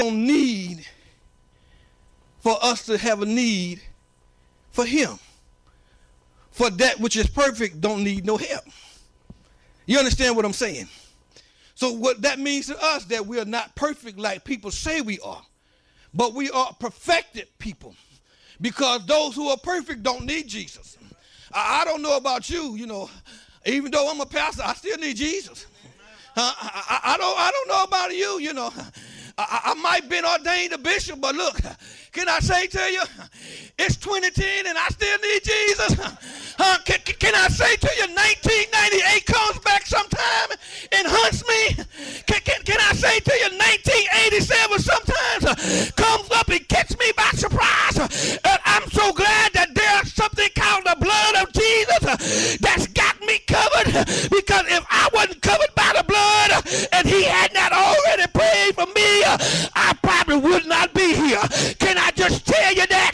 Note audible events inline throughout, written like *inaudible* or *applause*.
don't need for us to have a need for him. For that which is perfect don't need no help. You understand what I'm saying? So what that means to us that we are not perfect like people say we are, but we are perfected people. Because those who are perfect don't need Jesus. I, I don't know about you, you know, even though I'm a pastor, I still need Jesus. Uh, I, I, don't I don't know about you, you know. I, I might been ordained a bishop, but look, can I say to you, it's 2010 and I still need Jesus. Can, can, I say to you, 1998 comes back sometime and hunts me? Can, can, can I say to you, 1987 sometimes comes up and catches me by surprise? I'm so glad that there's something called the blood of Jesus that's got me covered because if I wasn't covered by the blood uh, and he had not already prayed uh, I probably would not be here. Can I just tell you that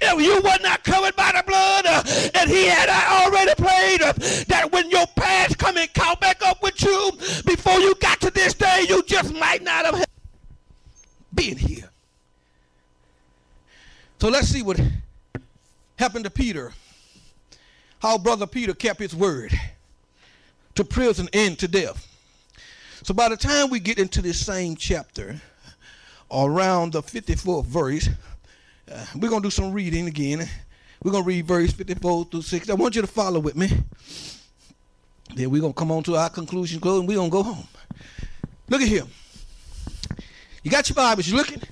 if you were not covered by the blood and he had already prayed that when your past come and caught back up with you before you got to this day, you just might not have been here. So let's see what happened to Peter. How brother Peter kept his word to prison and to death. So by the time we get into this same chapter, around the 54th verse, uh, we're going to do some reading again. We're going to read verse 54 through 6. I want you to follow with me. Then we're going to come on to our conclusion close and we're going to go home. Look at here. You got your Bibles, you looking?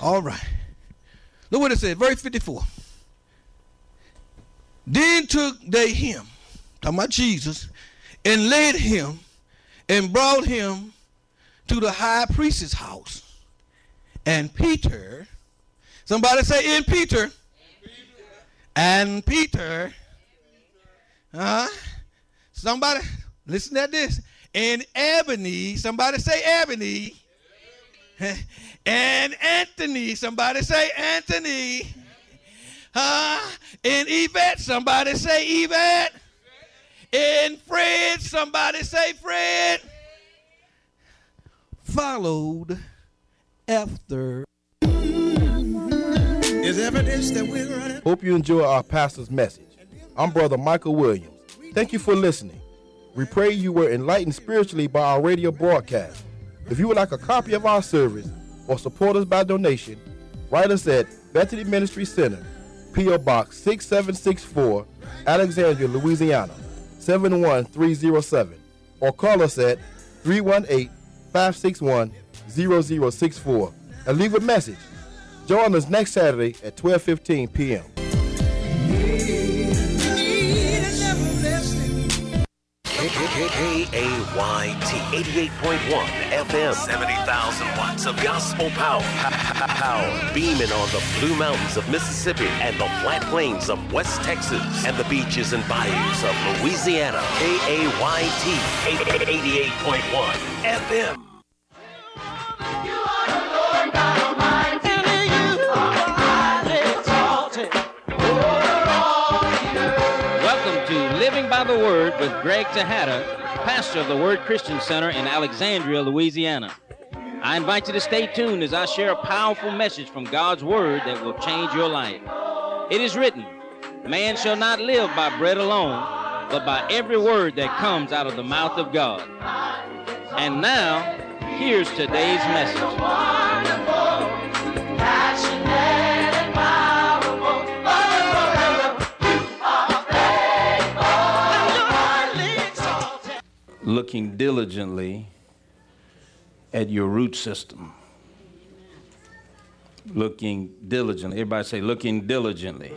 All right. Look what it says, verse 54. Then took they him, talking about Jesus, and led him and brought him to the high priest's house. And Peter, somebody say, in Peter, and Peter, huh? Somebody, listen at this. In Ebony, somebody say Ebony. *laughs* and Anthony, somebody say Anthony. Huh? And Yvette, somebody say Yvette. And Fred, somebody say Fred. Followed after. Is evidence that we're running. Hope you enjoy our pastor's message. I'm Brother Michael Williams. Thank you for listening. We pray you were enlightened spiritually by our radio broadcast. If you would like a copy of our service or support us by donation, write us at Bethany Ministry Center, P.O. Box 6764, Alexandria, Louisiana 71307, or call us at 318 561 0064 and leave a message. Join us next Saturday at 12:15 p.m. K-A-Y-T 88.1 FM 70,000 watts of gospel power. Power beaming on the Blue Mountains of Mississippi and the flat plains of West Texas and the beaches and bayous of Louisiana. K-A-Y-T 88.1 FM. With Greg Tejada, pastor of the Word Christian Center in Alexandria, Louisiana. I invite you to stay tuned as I share a powerful message from God's Word that will change your life. It is written, Man shall not live by bread alone, but by every word that comes out of the mouth of God. And now, here's today's message. Looking diligently at your root system. Looking diligently. Everybody say, looking diligently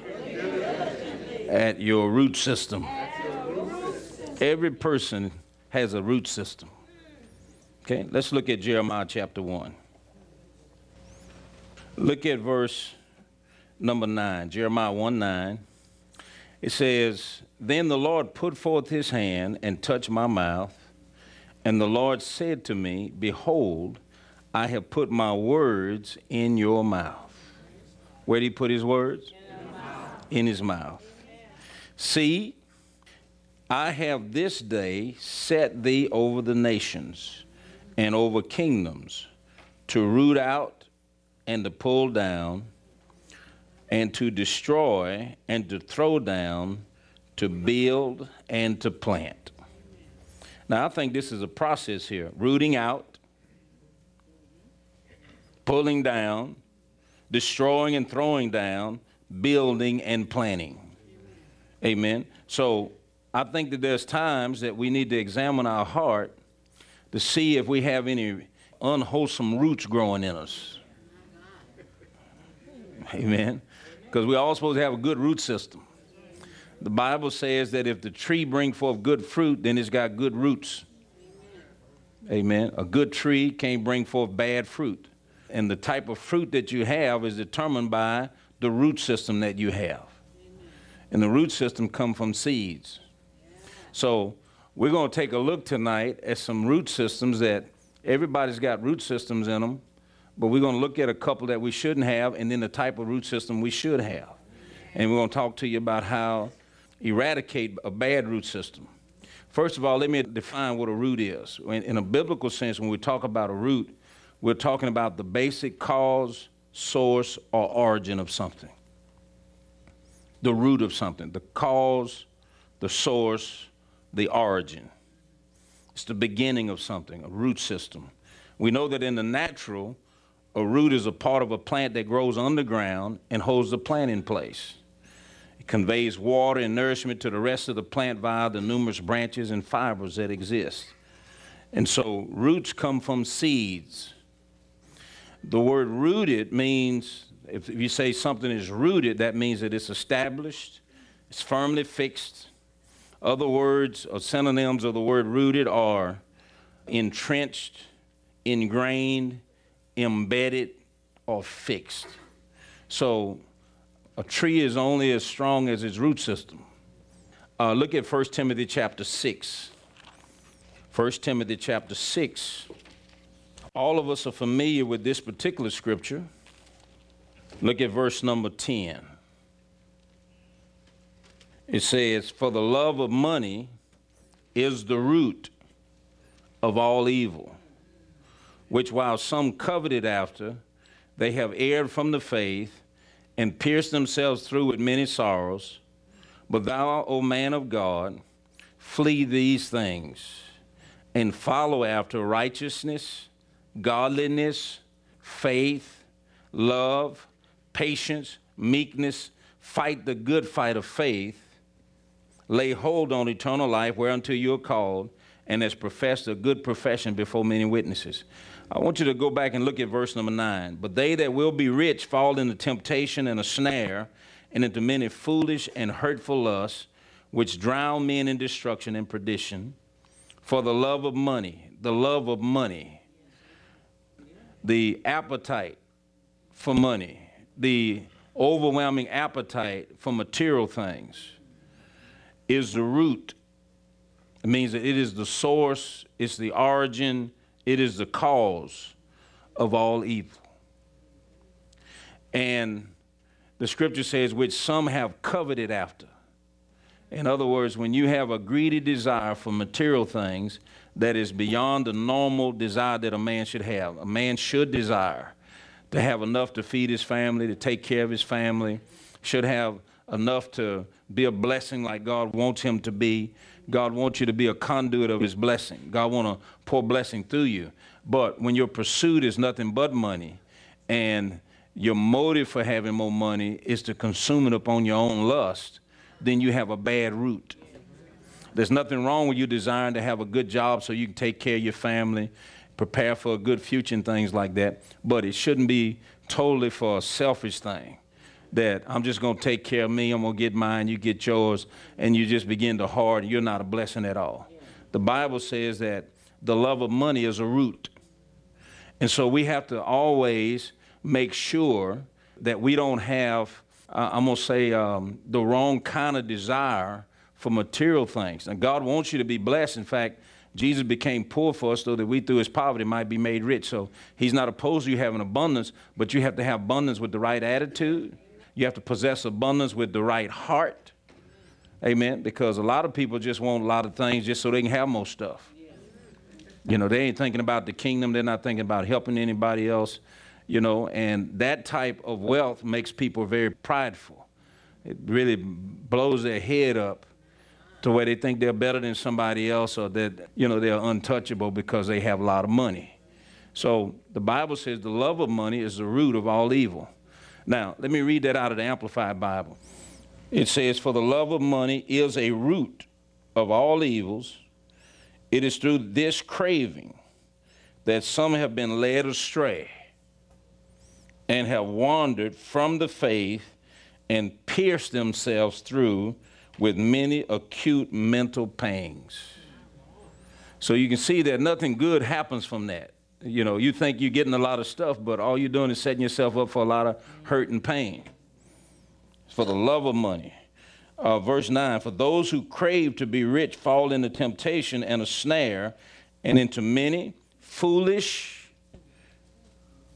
at your root system. Every person has a root system. Okay, let's look at Jeremiah chapter 1. Look at verse number 9, Jeremiah 1 9. It says, Then the Lord put forth his hand and touched my mouth and the Lord said to me, Behold, I have put my words in your mouth. Where did he put his words? In, in his mouth. See, I have this day set thee over the nations and over kingdoms to root out and to pull down, and to destroy and to throw down, to build and to plant. Now, I think this is a process here rooting out, pulling down, destroying and throwing down, building and planting. Amen. So, I think that there's times that we need to examine our heart to see if we have any unwholesome roots growing in us. Amen. Because we're all supposed to have a good root system. The Bible says that if the tree bring forth good fruit, then it's got good roots. Amen. A good tree can't bring forth bad fruit. And the type of fruit that you have is determined by the root system that you have. And the root system come from seeds. So we're going to take a look tonight at some root systems that everybody's got root systems in them, but we're going to look at a couple that we shouldn't have and then the type of root system we should have. And we're going to talk to you about how eradicate a bad root system. First of all, let me define what a root is. In a biblical sense, when we talk about a root, we're talking about the basic cause, source, or origin of something. The root of something, the cause, the source, the origin. It's the beginning of something, a root system. We know that in the natural, a root is a part of a plant that grows underground and holds the plant in place. Conveys water and nourishment to the rest of the plant via the numerous branches and fibers that exist. And so roots come from seeds. The word rooted means, if you say something is rooted, that means that it's established, it's firmly fixed, other words or synonyms of the word rooted are entrenched, ingrained, embedded, or fixed. So a tree is only as strong as its root system. Uh, look at 1 Timothy chapter 6. 1 Timothy chapter 6. All of us are familiar with this particular scripture. Look at verse number 10. It says, For the love of money is the root of all evil, which while some coveted after, they have erred from the faith and pierced themselves through with many sorrows. But thou, O man of God, flee these things and follow after righteousness, godliness, faith, love, patience, meekness, fight the good fight of faith lay hold on eternal life whereunto you are called and has professed a good profession before many witnesses. I want you to go back and look at verse number nine. But they that will be rich fall into temptation and a snare, and into many foolish and hurtful lusts, which drown men in destruction and perdition. For the love of money, the love of money, the appetite for money, the overwhelming appetite for material things is the root. It means that it is the source, it's the origin, it is the cause of all evil. And the scripture says, which some have coveted after. In other words, when you have a greedy desire for material things that is beyond the normal desire that a man should have, a man should desire to have enough to feed his family, to take care of his family, should have enough to be a blessing like God wants him to be. God wants you to be a conduit of his blessing. God want to pour blessing through you. But when your pursuit is nothing but money and your motive for having more money is to consume it upon your own lust, then you have a bad root. There's nothing wrong with you desiring to have a good job so you can take care of your family, prepare for a good future and things like that. But it shouldn't be totally for a selfish thing that I'm just going to take care of me, I'm going to get mine, you get yours, and you just begin to hoard, you're not a blessing at all. The Bible says that the love of money is a root. And so we have to always make sure that we don't have, uh, I'm going to say, um, the wrong kind of desire for material things. And God wants you to be blessed. In fact, Jesus became poor for us so that we through his poverty might be made rich. So he's not opposed to you having abundance, but you have to have abundance with the right attitude you have to possess abundance with the right heart. Amen. Because a lot of people just want a lot of things just so they can have more stuff. You know, they ain't thinking about the kingdom. They're not thinking about helping anybody else. you know, and that type of wealth makes people very prideful. It really blows their head up to where they think they're better than somebody else or that, you know, they're untouchable because they have a lot of money. So the Bible says the love of money is the root of all evil. Now, let me read that out of the Amplified Bible. It says, For the love of money is a root of all evils. It is through this craving that some have been led astray and have wandered from the faith and pierced themselves through with many acute mental pangs. So you can see that nothing good happens from that. You know, you think you're getting a lot of stuff, but all you're doing is setting yourself up for a lot of hurt and pain. It's for the love of money. Uh, verse 9 For those who crave to be rich fall into temptation and a snare, and into many foolish,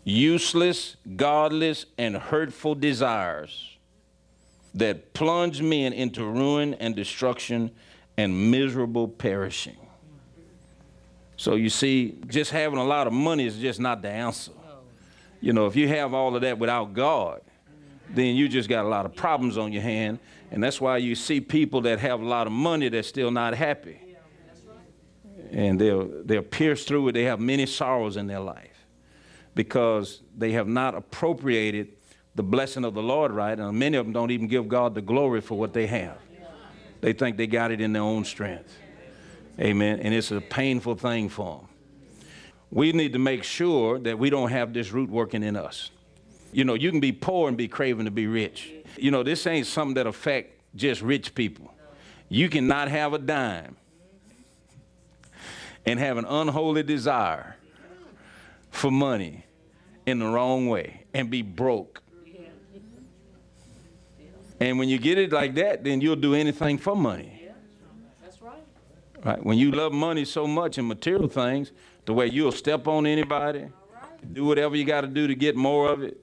useless, godless, and hurtful desires that plunge men into ruin and destruction and miserable perishing. So you see, just having a lot of money is just not the answer. You know, if you have all of that without God, then you just got a lot of problems on your hand. And that's why you see people that have a lot of money that's still not happy. And they're, they're pierced through it. They have many sorrows in their life because they have not appropriated the blessing of the Lord right, and many of them don't even give God the glory for what they have. They think they got it in their own strength. Amen. And it's a painful thing for them. We need to make sure that we don't have this root working in us. You know, you can be poor and be craving to be rich. You know, this ain't something that affect just rich people. You cannot have a dime and have an unholy desire for money in the wrong way and be broke and when you get it like that, then you'll do anything for money. Right? When you love money so much and material things, the way you'll step on anybody, do whatever you got to do to get more of it,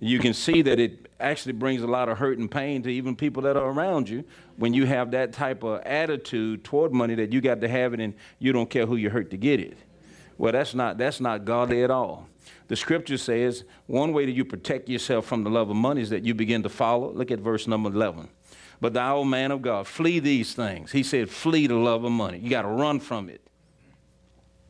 you can see that it actually brings a lot of hurt and pain to even people that are around you when you have that type of attitude toward money that you got to have it and you don't care who you hurt to get it. Well, that's not that's not godly at all. The scripture says one way that you protect yourself from the love of money is that you begin to follow. Look at verse number 11. But thou, O man of God, flee these things. He said, flee the love of money. You got to run from it.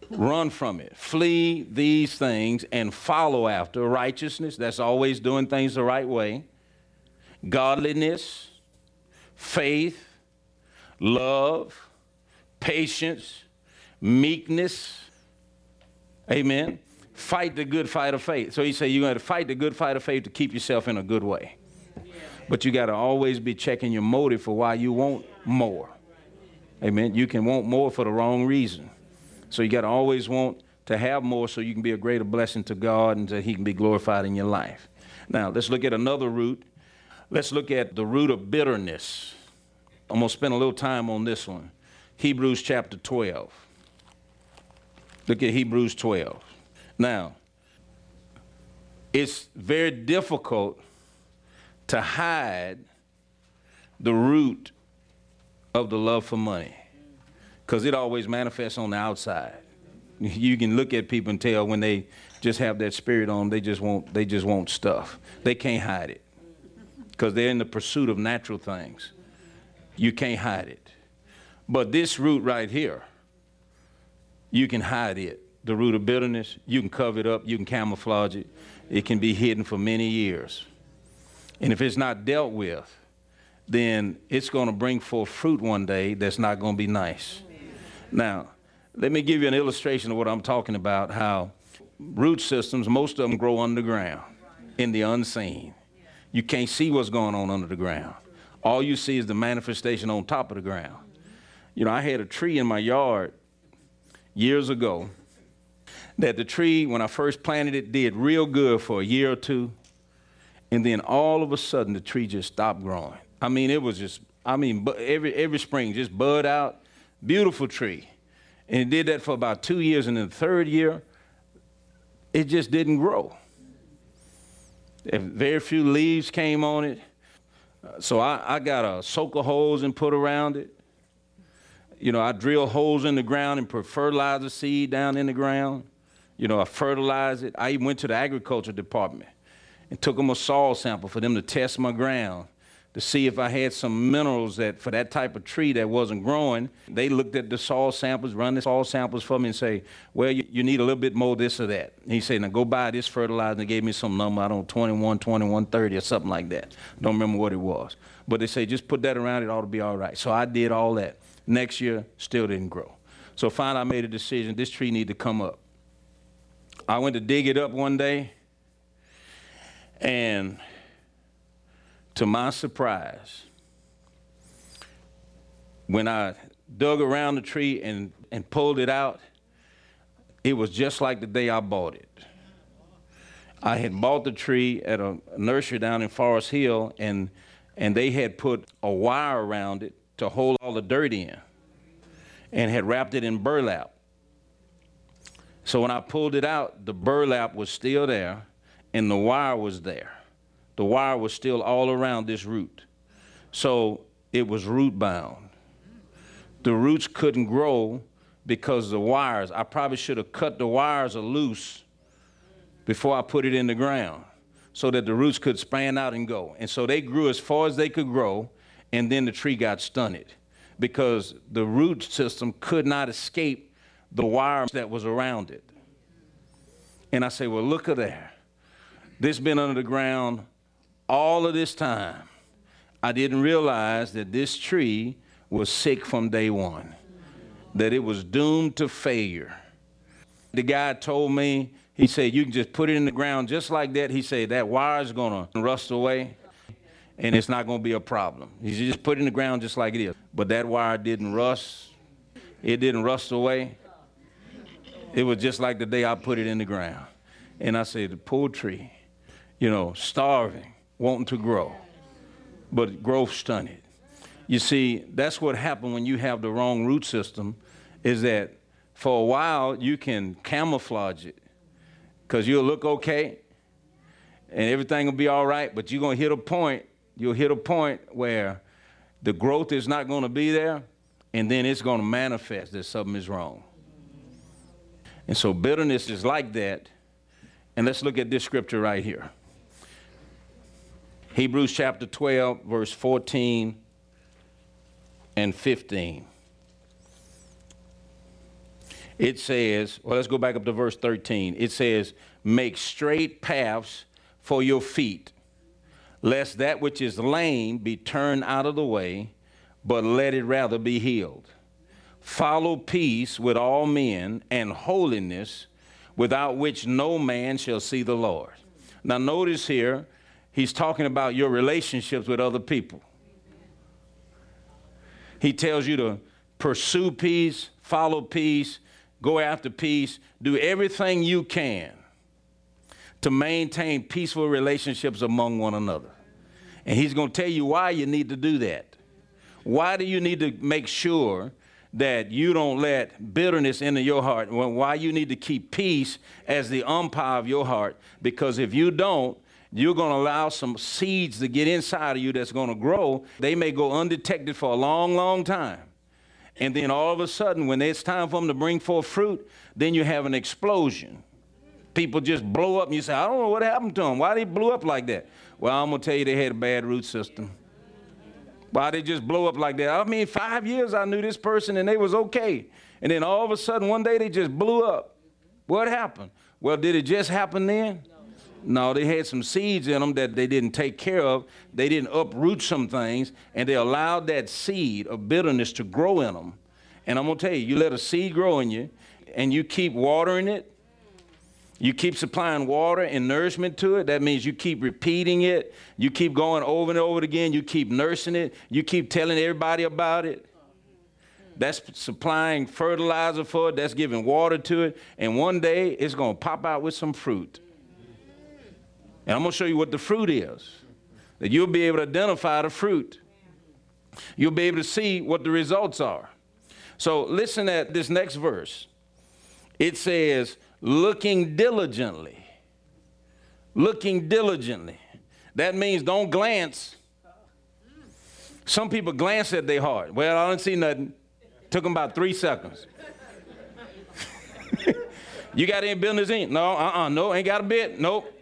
Run from it. Flee these things and follow after righteousness. That's always doing things the right way. Godliness, faith, love, patience, meekness. Amen fight the good fight of faith. So he said you got to fight the good fight of faith to keep yourself in a good way. But you got to always be checking your motive for why you want more. Amen. You can want more for the wrong reason. So you got to always want to have more so you can be a greater blessing to God and that he can be glorified in your life. Now, let's look at another root. Let's look at the root of bitterness. I'm going to spend a little time on this one. Hebrews chapter 12. Look at Hebrews 12. Now, it's very difficult to hide the root of the love for money because it always manifests on the outside. You can look at people and tell when they just have that spirit on they just want they just want stuff. They can't hide it because they're in the pursuit of natural things. You can't hide it. But this root right here, you can hide it the root of bitterness, you can cover it up, you can camouflage it. It can be hidden for many years. And if it's not dealt with, then it's going to bring forth fruit one day that's not going to be nice. Now, let me give you an illustration of what I'm talking about how root systems, most of them grow underground in the unseen. You can't see what's going on under the ground. All you see is the manifestation on top of the ground. You know, I had a tree in my yard years ago that the tree, when I first planted it, did real good for a year or two. And then all of a sudden, the tree just stopped growing. I mean, it was just, I mean, every, every spring, just bud out. Beautiful tree. And it did that for about two years. And in the third year, it just didn't grow. Very few leaves came on it. So I, I got a soaker hose and put around it. You know, I drill holes in the ground and put fertilizer seed down in the ground You know, I fertilized it. I even went to the agriculture department and took them a soil sample for them to test my ground to see if I had some minerals that for that type of tree that wasn't growing. They looked at the soil samples, run the soil samples for me and say, well, you, you need a little bit more this or that. And he said, now go buy this fertilizer. And they gave me some number, I don't know, 21, 21, 30 or something like that. Don't remember what it was. But they say, just put that around, it ought to be all right. So I did all that. Next year, still didn't grow. So finally I made a decision, this tree need to come up. I went to dig it up one day, and to my surprise, when I dug around the tree and, and pulled it out, it was just like the day I bought it. I had bought the tree at a nursery down in Forest Hill, and, and they had put a wire around it to hold all the dirt in and had wrapped it in burlap. So when I pulled it out, the burlap was still there and the wire was there. The wire was still all around this root. So it was root bound. The roots couldn't grow because the wires, I probably should have cut the wires loose before I put it in the ground so that the roots could span out and go. And so they grew as far as they could grow, and then the tree got stunted because the root system could not escape the wire that was around it. And I say, well, look at there. This been under the ground all of this time. I didn't realize that this tree was sick from day one, that it was doomed to failure. The guy told me, he said, you can just put it in the ground just like that. He said, that wire is going to rust away and it's not going to be a problem. You just put it in the ground just like it is. But that wire didn't rust. It didn't rust away. It was just like the day I put it in the ground. And I said, the poor tree, you know, starving, wanting to grow, but growth stunted. You see, that's what happened when you have the wrong root system, is that for a while you can camouflage it because you'll look okay and everything will be all right, but you're going to hit a point, you'll hit a point where the growth is not going to be there, and then it's going to manifest that something is wrong. And so bitterness is like that. And let's look at this scripture right here. Hebrews chapter 12, verse 14 and 15. It says, well, let's go back up to verse 13. It says, Make straight paths for your feet, lest that which is lame be turned out of the way, but let it rather be healed. Follow peace with all men and holiness, without which no man shall see the Lord. Now, notice here, he's talking about your relationships with other people. He tells you to pursue peace, follow peace, go after peace, do everything you can to maintain peaceful relationships among one another. And he's going to tell you why you need to do that. Why do you need to make sure that you don't let bitterness into your heart, why you need to keep peace as the umpire of your heart. Because if you don't, you're going to allow some seeds to get inside of you that's going to grow. They may go undetected for a long, long time. And then all of a sudden, when it's time for them to bring forth fruit, then you have an explosion. People just blow up and you say, I don't know what happened to them. Why did they blew up like that? Well, I'm going to tell you they had a bad root system. Why they just blow up like that? I mean, five years I knew this person and they was okay. And then all of a sudden, one day they just blew up. What happened? Well, did it just happen then? No, they had some seeds in them that they didn't take care of. They didn't uproot some things, and they allowed that seed of bitterness to grow in them. And I'm going to tell you, you let a seed grow in you, and you keep watering it, you keep supplying water and nourishment to it. That means you keep repeating it. You keep going over and over again. You keep nursing it. You keep telling everybody about it. That's supplying fertilizer for it. That's giving water to it. And one day it's going to pop out with some fruit. And I'm going to show you what the fruit is. That you'll be able to identify the fruit. You'll be able to see what the results are. So listen at this next verse. It says, looking diligently. Looking diligently. That means don't glance. Some people glance at their heart. Well, I didn't see nothing. Took them about three seconds. *laughs* You got any business in? No, uh-uh, no, ain't got a bit. Nope.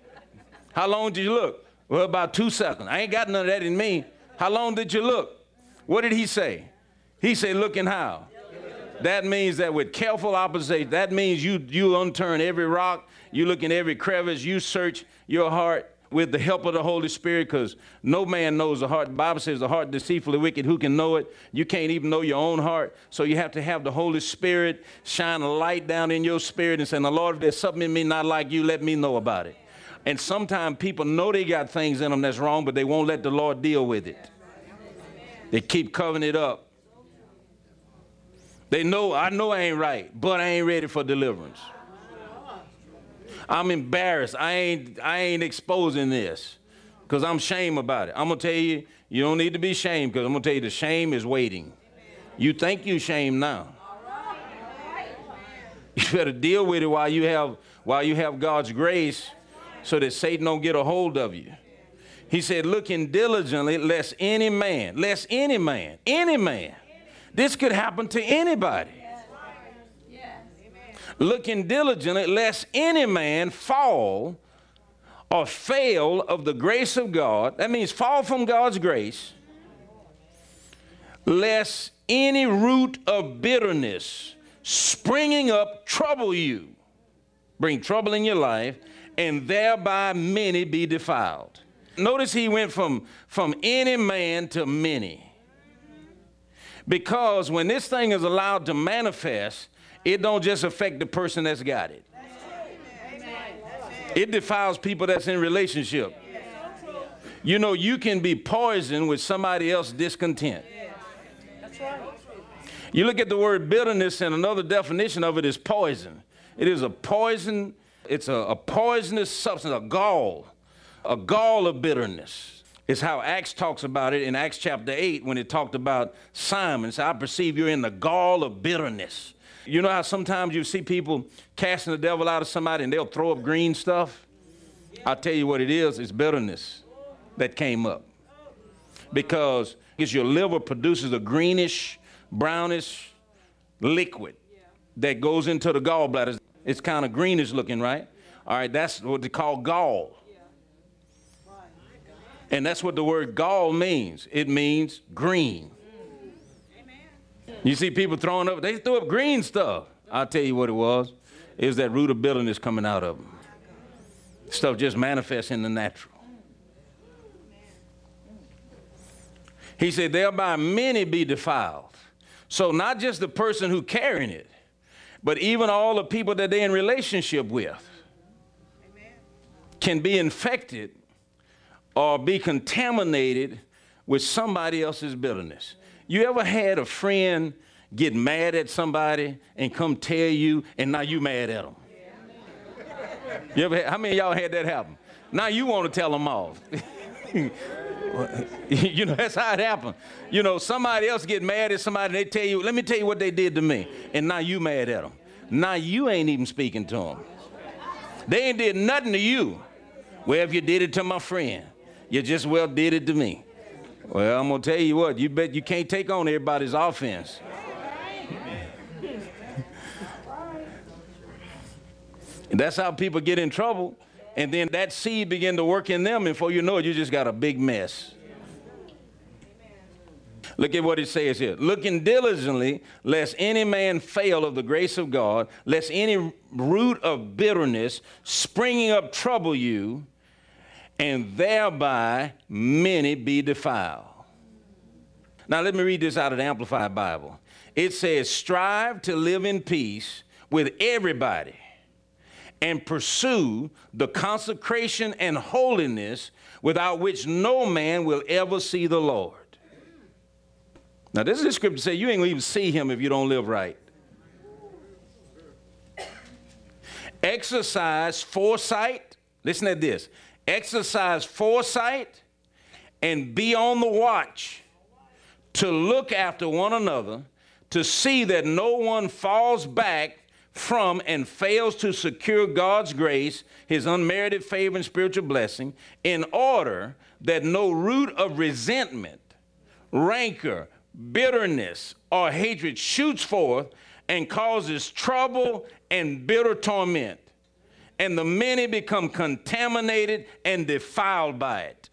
How long did you look? Well, about two seconds. I ain't got none of that in me. How long did you look? What did he say? He said, looking how? That means that with careful observation, that means you you unturn every rock, you look in every crevice, you search your heart with the help of the Holy Spirit, because no man knows the heart. The Bible says the heart deceitfully wicked, who can know it? You can't even know your own heart. So you have to have the Holy Spirit shine a light down in your spirit and say, the Lord, if there's something in me not like you, let me know about it. And sometimes people know they got things in them that's wrong, but they won't let the Lord deal with it. They keep covering it up. They know, I know I ain't right, but I ain't ready for deliverance. I'm embarrassed. I ain't, I ain't exposing this because I'm shame about it. I'm going to tell you, you don't need to be shamed because I'm going to tell you the shame is waiting. You think you shame now. You better deal with it while you have, while you have God's grace so that Satan don't get a hold of you. He said, looking diligently, lest any man, lest any man, any man, this could happen to anybody. Looking diligently, lest any man fall or fail of the grace of God. That means fall from God's grace. Lest any root of bitterness springing up trouble you, bring trouble in your life, and thereby many be defiled. Notice he went from, from any man to many. Because when this thing is allowed to manifest, it don't just affect the person that's got it. It defiles people that's in relationship. You know, you can be poisoned with somebody else's discontent. You look at the word bitterness, and another definition of it is poison. It is a poison, it's a, a poisonous substance, a gall, a gall of bitterness is how Acts talks about it in Acts chapter 8 when it talked about Simon. So I perceive you're in the gall of bitterness. You know how sometimes you see people casting the devil out of somebody and they'll throw up green stuff? I'll tell you what it is it's bitterness that came up. Because it's your liver produces a greenish, brownish liquid that goes into the gallbladder. It's kind of greenish looking, right? All right, that's what they call gall. And that's what the word gall means. It means green. You see people throwing up, they threw up green stuff. I'll tell you what it was. It was that root of bitterness coming out of them. Stuff just manifests in the natural. He said, thereby many be defiled. So not just the person who carrying it, but even all the people that they're in relationship with can be infected or be contaminated with somebody else's bitterness. You ever had a friend get mad at somebody and come tell you, and now you mad at them? You ever had, how many y'all had that happen? Now you want to tell them off. *laughs* *laughs* you know, that's how it happened. You know, somebody else get mad at somebody, they tell you, let me tell you what they did to me. And now you mad at them. Now you ain't even speaking to them. They ain't did nothing to you. Well, if you did it to my friend, you just well did it to me. Well, I'm gonna tell you what, you bet you can't take on everybody's offense. and *laughs* that's how people get in trouble. And then that seed begin to work in them, and before you know it, you just got a big mess. Look at what it says here. Looking diligently, lest any man fail of the grace of God, lest any root of bitterness springing up trouble you, and thereby many be defiled. Now, let me read this out of the Amplified Bible. It says, Strive to live in peace with everybody and pursue the consecration and holiness without which no man will ever see the Lord. Now, this is the scripture say you ain't gonna even see him if you don't live right. Exercise foresight. Listen to this exercise foresight, and be on the watch to look after one another to see that no one falls back from and fails to secure God's grace, his unmerited favor and spiritual blessing, in order that no root of resentment, rancor, bitterness, or hatred shoots forth and causes trouble and bitter torment. And the many become contaminated and defiled by it.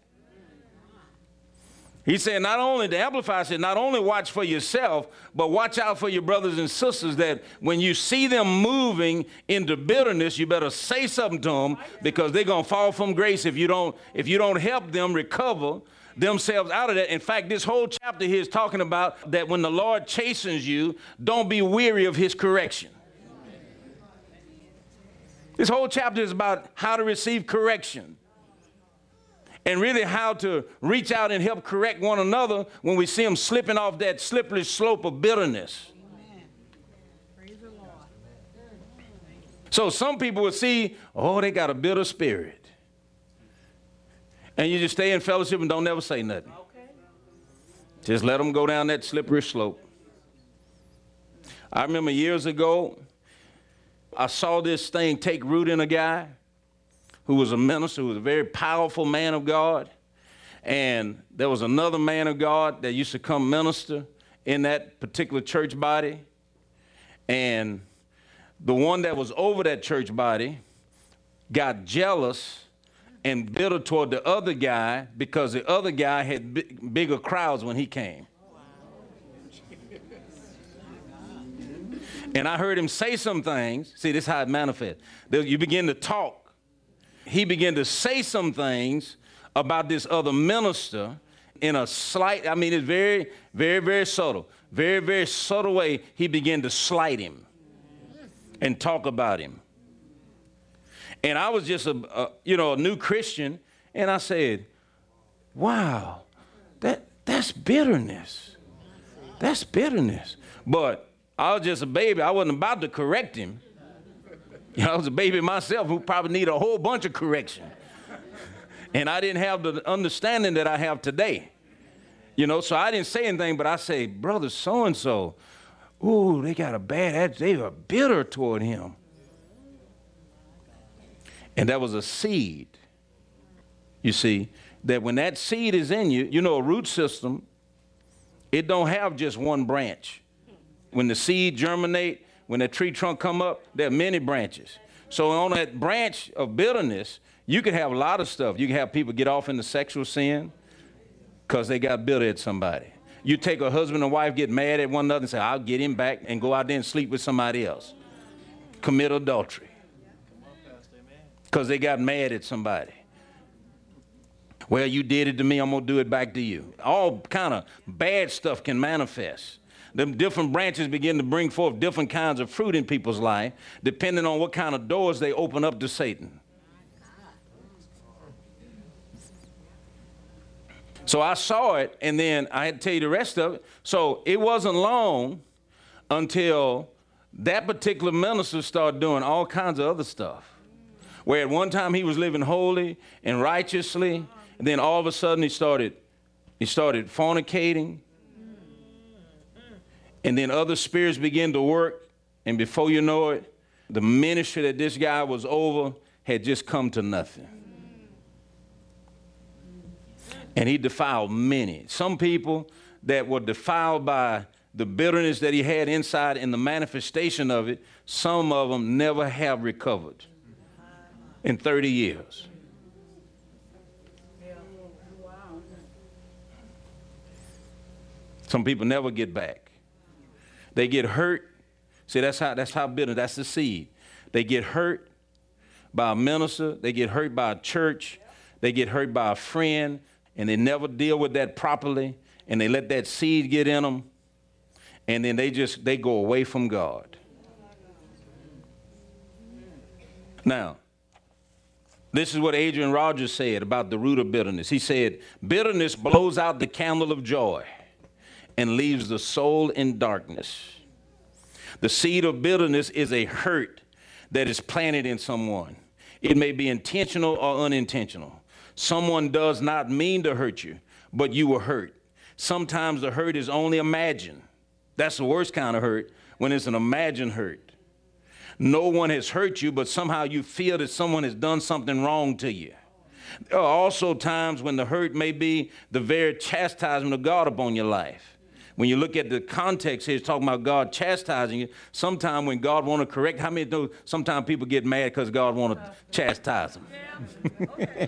He said, not only, the Amplifier said, not only watch for yourself, but watch out for your brothers and sisters that when you see them moving into bitterness, you better say something to them because they're going to fall from grace if you don't, if you don't help them recover themselves out of that. In fact, this whole chapter here is talking about that when the Lord chastens you, don't be weary of his correction. This whole chapter is about how to receive correction and really how to reach out and help correct one another when we see them slipping off that slippery slope of bitterness. So some people will see, oh, they got a bitter spirit. And you just stay in fellowship and don't never say nothing. Okay. Just let them go down that slippery slope. I remember years ago, I saw this thing take root in a guy who was a minister, who was a very powerful man of God. And there was another man of God that used to come minister in that particular church body. And the one that was over that church body got jealous and bitter toward the other guy because the other guy had bigger crowds when he came. And I heard him say some things. See, this is how it manifests. You begin to talk he began to say some things about this other minister in a slight, I mean, it's very, very, very subtle. Very, very subtle way, he began to slight him and talk about him. And I was just a, a, you know, a new Christian, and I said, wow, that, that's bitterness. That's bitterness. But I was just a baby. I wasn't about to correct him. You *laughs* know, I was a baby myself who probably need a whole bunch of correction. and I didn't have the understanding that I have today. You know, so I didn't say anything, but I say, brother so and so, ooh, they got a bad. They are bitter toward him. And that was a seed. You see, that when that seed is in you, you know, a root system, it don't have just one branch. When the seed germinate, when that tree trunk come up, there are many branches. So on that branch of bitterness, you can have a lot of stuff. You can have people get off into sexual sin because they got bitter at somebody. You take a husband and wife get mad at one another and say, I'll get him back and go out there and sleep with somebody else. Commit adultery. Because they got mad at somebody. Well, you did it to me, I'm gonna do it back to you. All kind of bad stuff can manifest them different branches begin to bring forth different kinds of fruit in people's life, depending on what kind of doors they open up to Satan. So I saw it, and then I had to tell you the rest of it. So it wasn't long until that particular minister started doing all kinds of other stuff. Where at one time he was living holy and righteously, and then all of a sudden he started he started fornicating, and then other spirits begin to work, and before you know it, the ministry that this guy was over had just come to nothing. And he defiled many. Some people that were defiled by the bitterness that he had inside and the manifestation of it, some of them never have recovered in 30 years. Some people never get back. They get hurt. See, that's how that's how bitter. That's the seed. They get hurt by a minister. They get hurt by a church. They get hurt by a friend, and they never deal with that properly. And they let that seed get in them, and then they just they go away from God. Now, this is what Adrian Rogers said about the root of bitterness. He said, Bitterness blows out the candle of joy and leaves the soul in darkness. The seed of bitterness is a hurt that is planted in someone. It may be intentional or unintentional. Someone does not mean to hurt you, but you were hurt. Sometimes the hurt is only imagined. That's the worst kind of hurt when it's an imagined hurt. No one has hurt you, but somehow you feel that someone has done something wrong to you. There are also times when the hurt may be the very chastisement of God upon your life When you look at the context here, it's talking about God chastising you. Sometimes when God want to correct, how many know sometimes people get mad because God want to oh. chastise them?